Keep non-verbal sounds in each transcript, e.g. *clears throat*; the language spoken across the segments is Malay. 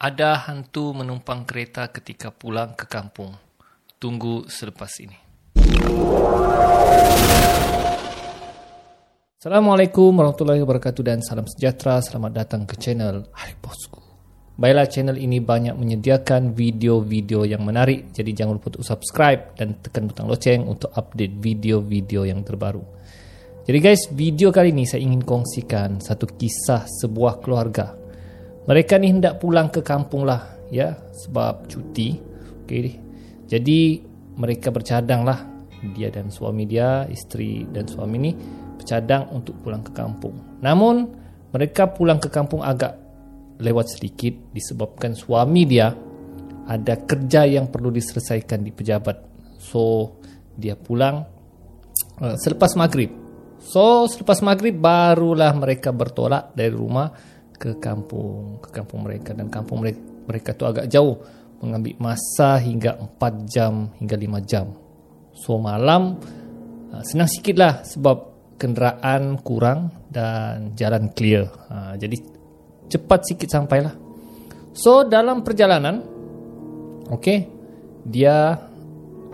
Ada hantu menumpang kereta ketika pulang ke kampung. Tunggu selepas ini. Assalamualaikum warahmatullahi wabarakatuh dan salam sejahtera. Selamat datang ke channel Hai Bosku. Baiklah channel ini banyak menyediakan video-video yang menarik. Jadi jangan lupa untuk subscribe dan tekan butang loceng untuk update video-video yang terbaru. Jadi guys, video kali ini saya ingin kongsikan satu kisah sebuah keluarga mereka ni hendak pulang ke kampung lah ya sebab cuti. Okey. Jadi mereka bercadang lah dia dan suami dia, isteri dan suami ni bercadang untuk pulang ke kampung. Namun mereka pulang ke kampung agak lewat sedikit disebabkan suami dia ada kerja yang perlu diselesaikan di pejabat. So dia pulang uh, selepas maghrib. So selepas maghrib barulah mereka bertolak dari rumah ke kampung ke kampung mereka. Dan kampung mereka mereka tu agak jauh. Mengambil masa hingga 4 jam hingga 5 jam. So malam uh, senang sikit lah sebab kenderaan kurang dan jalan clear. Uh, jadi cepat sikit sampailah. So dalam perjalanan okay, dia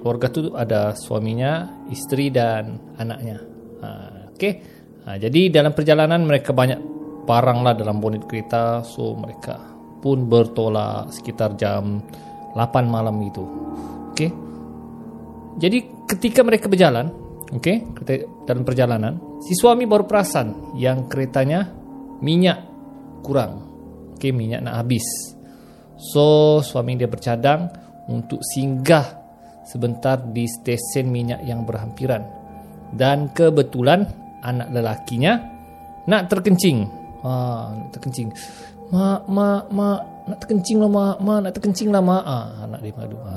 keluarga tu ada suaminya isteri dan anaknya. Uh, okay. jadi dalam perjalanan mereka banyak barang lah dalam bonit kereta so mereka pun bertolak sekitar jam 8 malam itu. Okey? Jadi ketika mereka berjalan okey dalam perjalanan si suami baru perasan yang keretanya minyak kurang. Okey minyak nak habis. So suami dia bercadang untuk singgah sebentar di stesen minyak yang berhampiran. Dan kebetulan anak lelakinya nak terkencing Ha, nak terkencing. Mak, mak, mak, nak terkencing lah mak, mak, nak terkencing lah mak. Ha, anak dia mengadu. Ha,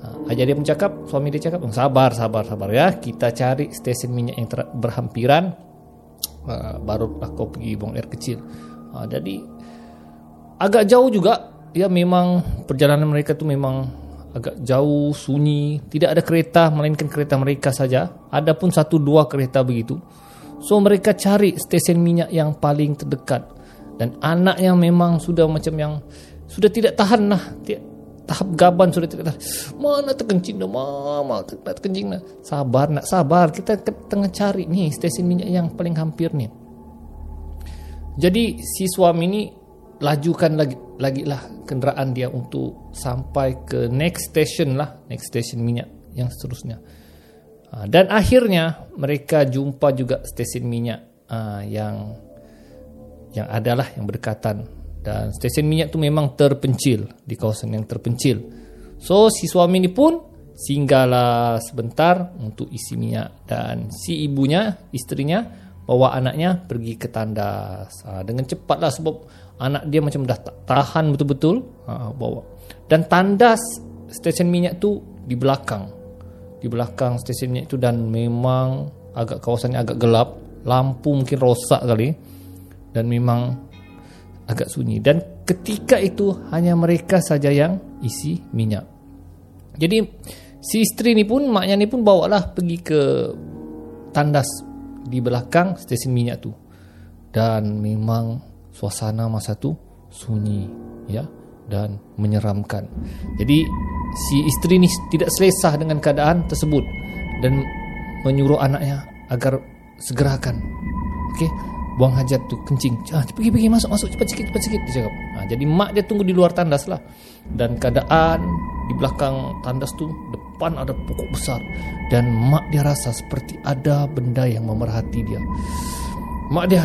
ha, ajar dia pun cakap, suami dia cakap, oh, sabar, sabar, sabar ya. Kita cari stesen minyak yang ter- berhampiran. Ha, baru aku pergi buang air kecil. Ha, jadi, agak jauh juga. Ya memang perjalanan mereka tu memang agak jauh, sunyi. Tidak ada kereta, melainkan kereta mereka saja. Ada pun satu dua kereta begitu. So mereka cari stesen minyak yang paling terdekat. Dan anak yang memang sudah macam yang sudah tidak tahan lah. Tahap gaban sudah tidak tahan. Mana terkencing dah mama nak terkencing dah sabar nak sabar. Kita tengah cari ni stesen minyak yang paling hampir ni. Jadi si suami ni lajukan lagi lagi lah kenderaan dia untuk sampai ke next station lah. Next station minyak yang seterusnya dan akhirnya mereka jumpa juga stesen minyak uh, yang yang adalah yang berdekatan dan stesen minyak tu memang terpencil di kawasan yang terpencil. So si suami ni pun singgahlah sebentar untuk isi minyak dan si ibunya, istrinya bawa anaknya pergi ke tandas ha, dengan cepatlah sebab anak dia macam dah tak tahan betul-betul ha, bawa. Dan tandas stesen minyak tu di belakang di belakang stesen minyak itu dan memang agak kawasannya agak gelap lampu mungkin rosak kali dan memang agak sunyi. Dan ketika itu hanya mereka saja yang isi minyak. Jadi si isteri ni pun maknya ni pun bawalah pergi ke tandas di belakang stesen minyak tu. Dan memang suasana masa tu sunyi ya dan menyeramkan. Jadi si isteri ni tidak selesa dengan keadaan tersebut dan menyuruh anaknya agar segerakan. Okey? Buang hajat tu kencing. Ah pergi pergi masuk masuk cepat sikit cepat sikit dia cakap. Ha, jadi mak dia tunggu di luar tandas lah. Dan keadaan di belakang tandas tu depan ada pokok besar. Dan mak dia rasa seperti ada benda yang memerhati dia. Mak dia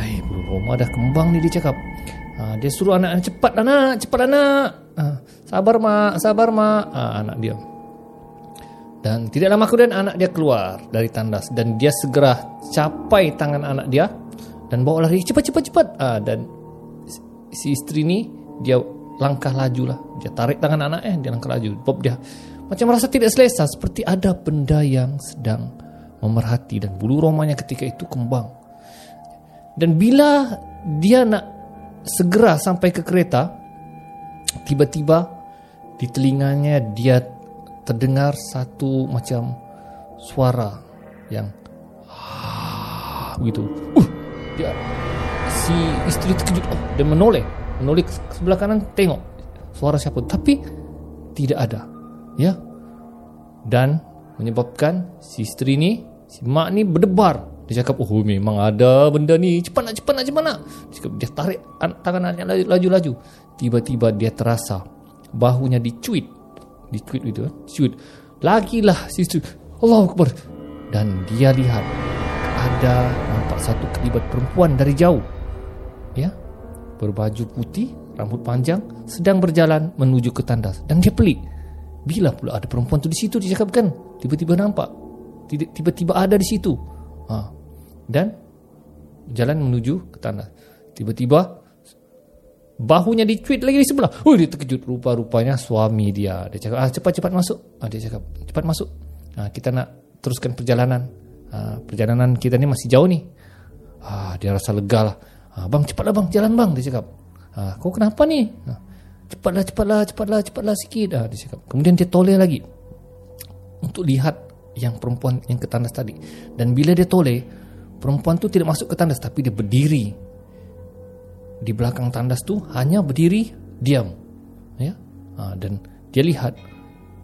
ai bulu rumah dah kembang ni dia cakap ha, dia suruh anak cepat anak cepat anak ha, Sabar mak, sabar mak. Ah, anak dia. Dan tidak lama kemudian anak dia keluar dari tandas dan dia segera capai tangan anak dia dan bawa lari cepat cepat cepat. Ah, dan si isteri ni dia langkah laju lah. Dia tarik tangan anak eh, dia langkah laju. Bob dia macam merasa tidak selesa seperti ada benda yang sedang memerhati dan bulu romanya ketika itu kembang. Dan bila dia nak segera sampai ke kereta, tiba-tiba di telinganya dia terdengar satu macam suara yang begitu. Uh, dia si isteri terkejut. Oh, dan menoleh, menoleh ke sebelah kanan tengok suara siapa. Tapi tidak ada ya. Dan menyebabkan si isteri ni si mak ni berdebar dia cakap oh memang ada benda ni. Cepat nak cepat nak cepat nak. Dia, cakap, dia tarik tangan anaknya laju-laju. Tiba-tiba dia terasa bahunya dicuit. Dicuit itu cuit lagilah si isteri. Allah Akbar. Dan dia lihat ada nampak satu kelibat perempuan dari jauh. Ya? Berbaju putih rambut panjang sedang berjalan menuju ke tandas. Dan dia pelik. Bila pula ada perempuan tu di situ dia cakap kan tiba-tiba nampak. Tiba-tiba ada di situ ha. dan jalan menuju ke tandas tiba-tiba bahunya dicuit lagi di sebelah. Oh dia terkejut. Rupa-rupanya suami dia. Dia cakap ah cepat-cepat masuk. Ah, dia cakap cepat masuk. Ah, kita nak teruskan perjalanan. Ah, perjalanan kita ni masih jauh ni. Ah, dia rasa lega lah. Ah, bang cepatlah bang. Jalan bang dia cakap. Ah, kau kenapa ni? Ah, cepatlah cepatlah cepatlah cepatlah sikit. Ah, dia cakap. Kemudian dia toleh lagi. Untuk lihat yang perempuan yang ke tandas tadi. Dan bila dia toleh perempuan tu tidak masuk ke tandas tapi dia berdiri di belakang tandas tu hanya berdiri diam. Ya? Ha, dan dia lihat.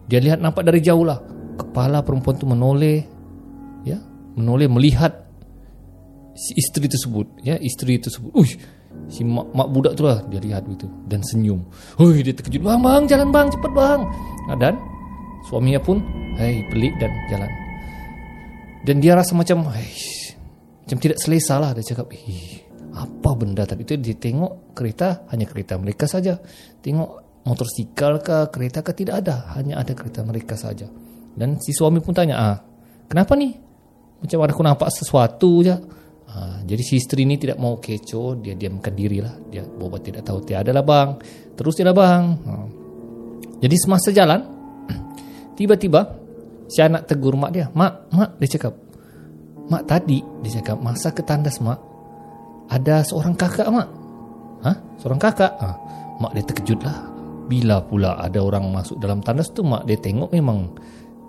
Dia lihat nampak dari jauh lah. Kepala perempuan tu menoleh ya? Menoleh melihat si isteri tersebut ya? Isteri tersebut. Uish si mak, mak budak tu lah dia lihat begitu dan senyum. Hui dia terkejut. Bang bang jalan bang cepat bang. Nah, dan suaminya pun hei pelik dan jalan. Dan dia rasa macam hei, macam tidak selesa lah dia cakap ih apa benda? Tadi itu dia tengok kereta hanya kereta mereka saja. Tengok motosikal ke kereta ke tidak ada. Hanya ada kereta mereka saja. Dan si suami pun tanya ah kenapa nih macam ada aku nampak sesuatu je. Ah, jadi si isteri ni tidak mau kecoh Dia diamkan diri lah. Dia bawa tidak tahu Tiada lah bang. Terus dia lah bang. Ah. Jadi semasa jalan *clears throat* Tiba-tiba Si anak tegur mak dia Mak, mak dia cakap Mak tadi Dia cakap Masa ke tandas mak Ada seorang kakak mak Hah? Seorang kakak ha. Mak dia terkejut lah Bila pula ada orang masuk dalam tandas tu Mak dia tengok memang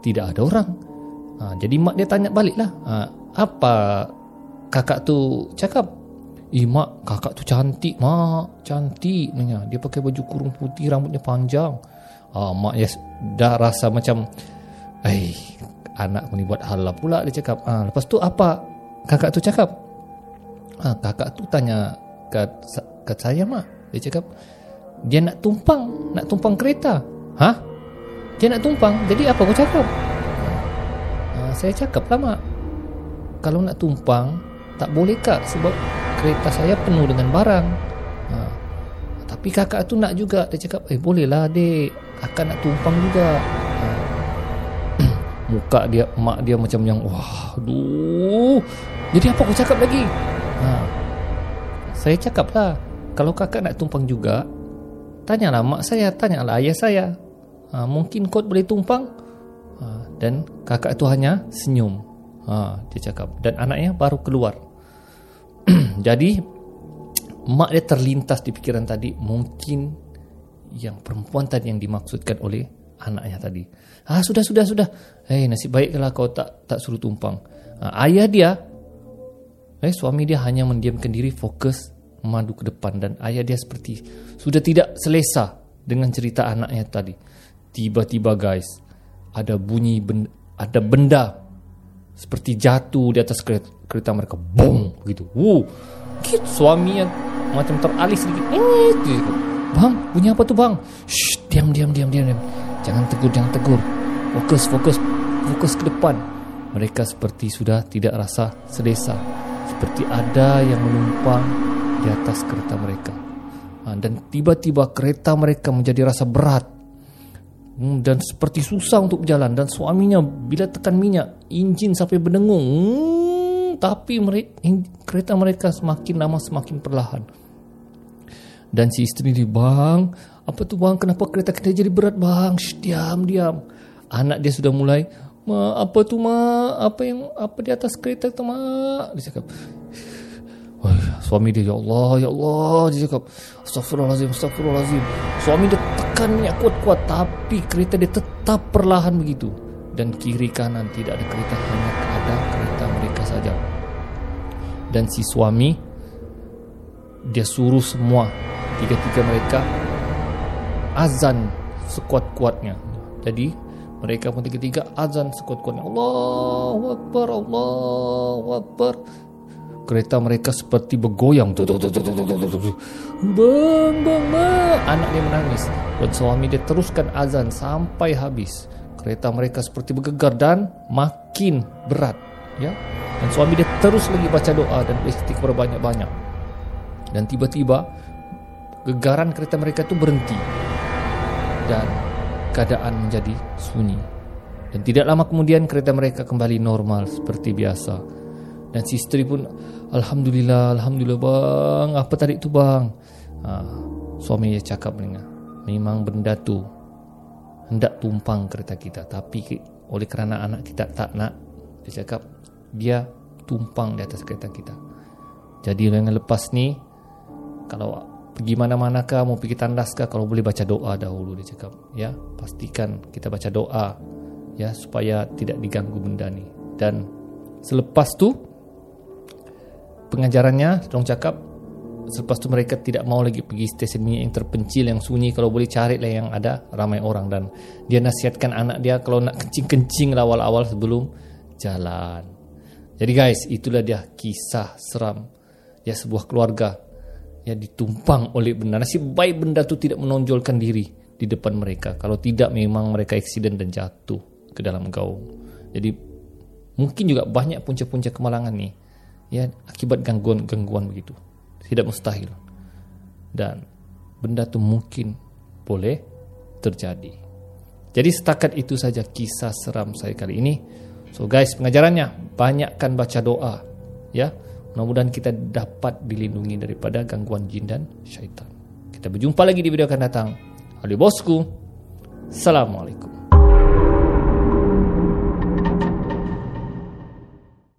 Tidak ada orang ha. Jadi mak dia tanya balik lah ha. Apa kakak tu cakap Eh mak kakak tu cantik mak Cantik. Dia pakai baju kurung putih Rambutnya panjang ah, Mak yes, dah rasa macam Eh anak ni buat hal lah pula Dia cakap ah, Lepas tu apa kakak tu cakap ah, Kakak tu tanya kat, kat saya mak Dia cakap Dia nak tumpang Nak tumpang kereta Hah? Dia nak tumpang Jadi apa kau cakap ah, Saya cakap lah mak Kalau nak tumpang tak boleh kak sebab kereta saya penuh dengan barang ha. tapi kakak tu nak juga dia cakap eh bolehlah dek akan nak tumpang juga ha. Muka dia mak dia macam yang wah aduh jadi apa aku cakap lagi ha. saya cakap lah kalau kakak nak tumpang juga tanyalah mak saya tanyalah ayah saya ha. mungkin kau boleh tumpang ha. dan kakak tu hanya senyum ha. dia cakap dan anaknya baru keluar *clears throat* Jadi mak dia terlintas di pikiran tadi mungkin yang perempuan tadi yang dimaksudkan oleh anaknya tadi. Ah sudah sudah sudah. Eh hey, nasib baik kalau kau tak tak suruh tumpang. Ah, ayah dia eh suami dia hanya mendiamkan diri fokus madu ke depan dan ayah dia seperti sudah tidak selesa dengan cerita anaknya tadi. Tiba-tiba guys ada bunyi benda, ada benda seperti jatuh di atas kereta, kereta mereka boom gitu wow gitu suaminya macam teralih sedikit eh, gitu. bang punya apa tuh bang Shh, diam diam diam diam diam jangan tegur jangan tegur. Fokus fokus. Fokus ke depan. Mereka seperti sudah tidak rasa selesa. Seperti ada yang menumpang di atas kereta mereka. Ha, dan tiba-tiba kereta mereka menjadi rasa berat. Hmm, dan seperti susah untuk berjalan. Dan suaminya bila tekan minyak enjin sampai berdengung. Hmm, tapi mereka, kereta mereka semakin lama semakin perlahan dan si isteri dia bang apa tu bang? Kenapa kereta kita jadi berat bang? Shh, diam diam. Anak dia sudah mulai ma apa tu ma? Apa yang apa di atas kereta tu ma? Dia cakap suami dia ya Allah ya Allah. Dia cakap astagfirullahalazim astagfirullahalazim suami dia tekan minyak kuat-kuat tapi kereta dia tetap perlahan begitu. Dan kiri kanan tidak ada kereta hanya ada kereta mereka saja. Dan si suami dia suruh semua tiga-tiga mereka azan sekuat-kuatnya. Jadi mereka pun tiga-tiga azan sekuat-kuatnya. Allahu Akbar, Allahu Akbar. Kereta mereka seperti bergoyang. Bang, bang, bang. Anak dia menangis. Dan suami dia teruskan azan sampai habis. Kereta mereka seperti bergegar dan makin berat. Ya, dan suami dia terus lagi baca doa dan beristighfar banyak-banyak. Dan tiba-tiba gegaran kereta mereka itu berhenti. Dan keadaan menjadi sunyi. Dan tidak lama kemudian kereta mereka kembali normal seperti biasa. Dan si isteri pun Alhamdulillah, Alhamdulillah bang. Apa tadi tu bang? Ha, Suami dia cakap dengar Memang benda tu Hendak tumpang kereta kita. Tapi oleh kerana anak kita tak nak Dia cakap Dia tumpang di atas kereta kita. Jadi dengan lepas ni Kalau pergi mana-mana kah Mau pergi tandas kah? Kalau boleh baca doa dahulu Dia cakap. Ya Pastikan kita baca doa Ya Supaya tidak diganggu benda ni. Dan Selepas tu pengajarannya Dong cakap selepas tu mereka tidak mau lagi pergi stesen minyak yang terpencil yang sunyi. Kalau boleh cari lah yang ada ramai orang. Dan dia nasihatkan anak dia kalau nak kencing-kencing lah awal-awal sebelum jalan. Jadi guys itulah dia kisah seram. Ya sebuah keluarga ya ditumpang oleh benda nasib baik benda tu tidak menonjolkan diri di depan mereka kalau tidak memang mereka eksiden dan jatuh ke dalam gaung jadi mungkin juga banyak punca-punca kemalangan nih ya akibat gangguan-gangguan begitu. Tidak mustahil. Dan benda itu mungkin boleh terjadi. Jadi setakat itu saja kisah seram saya kali ini. So guys, pengajarannya banyakkan baca doa, ya. Mudah-mudahan kita dapat dilindungi daripada gangguan jin dan syaitan. Kita berjumpa lagi di video akan datang. Ali bosku. Assalamualaikum.